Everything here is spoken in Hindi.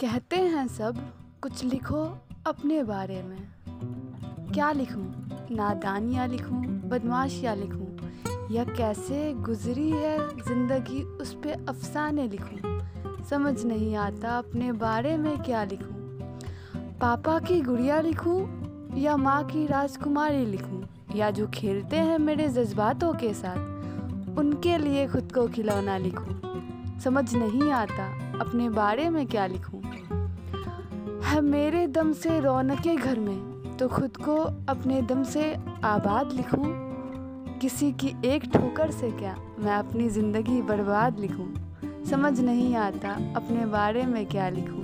कहते हैं सब, कुछ लिखो अपने बारे में। क्या लिखूं? नादानियाँ लिखूं, बदमाशियाँ लिखूं, या कैसे गुजरी है ज़िंदगी उस पर अफसाने लिखूं? समझ नहीं आता अपने बारे में क्या लिखूं? पापा की गुड़िया लिखूं, या माँ की राजकुमारी लिखूं, या जो खेलते हैं मेरे जज्बातों के साथ, उनके लिए खुद को खिलौना लिखूं? समझ नहीं आता अपने बारे में क्या लिखूं। है, मेरे दम से रौनकें घर में तो खुद को अपने दम से आबाद लिखूं। किसी की एक ठोकर से क्या मैं अपनी ज़िंदगी बर्बाद लिखूं। समझ नहीं आता अपने बारे में क्या लिखूं।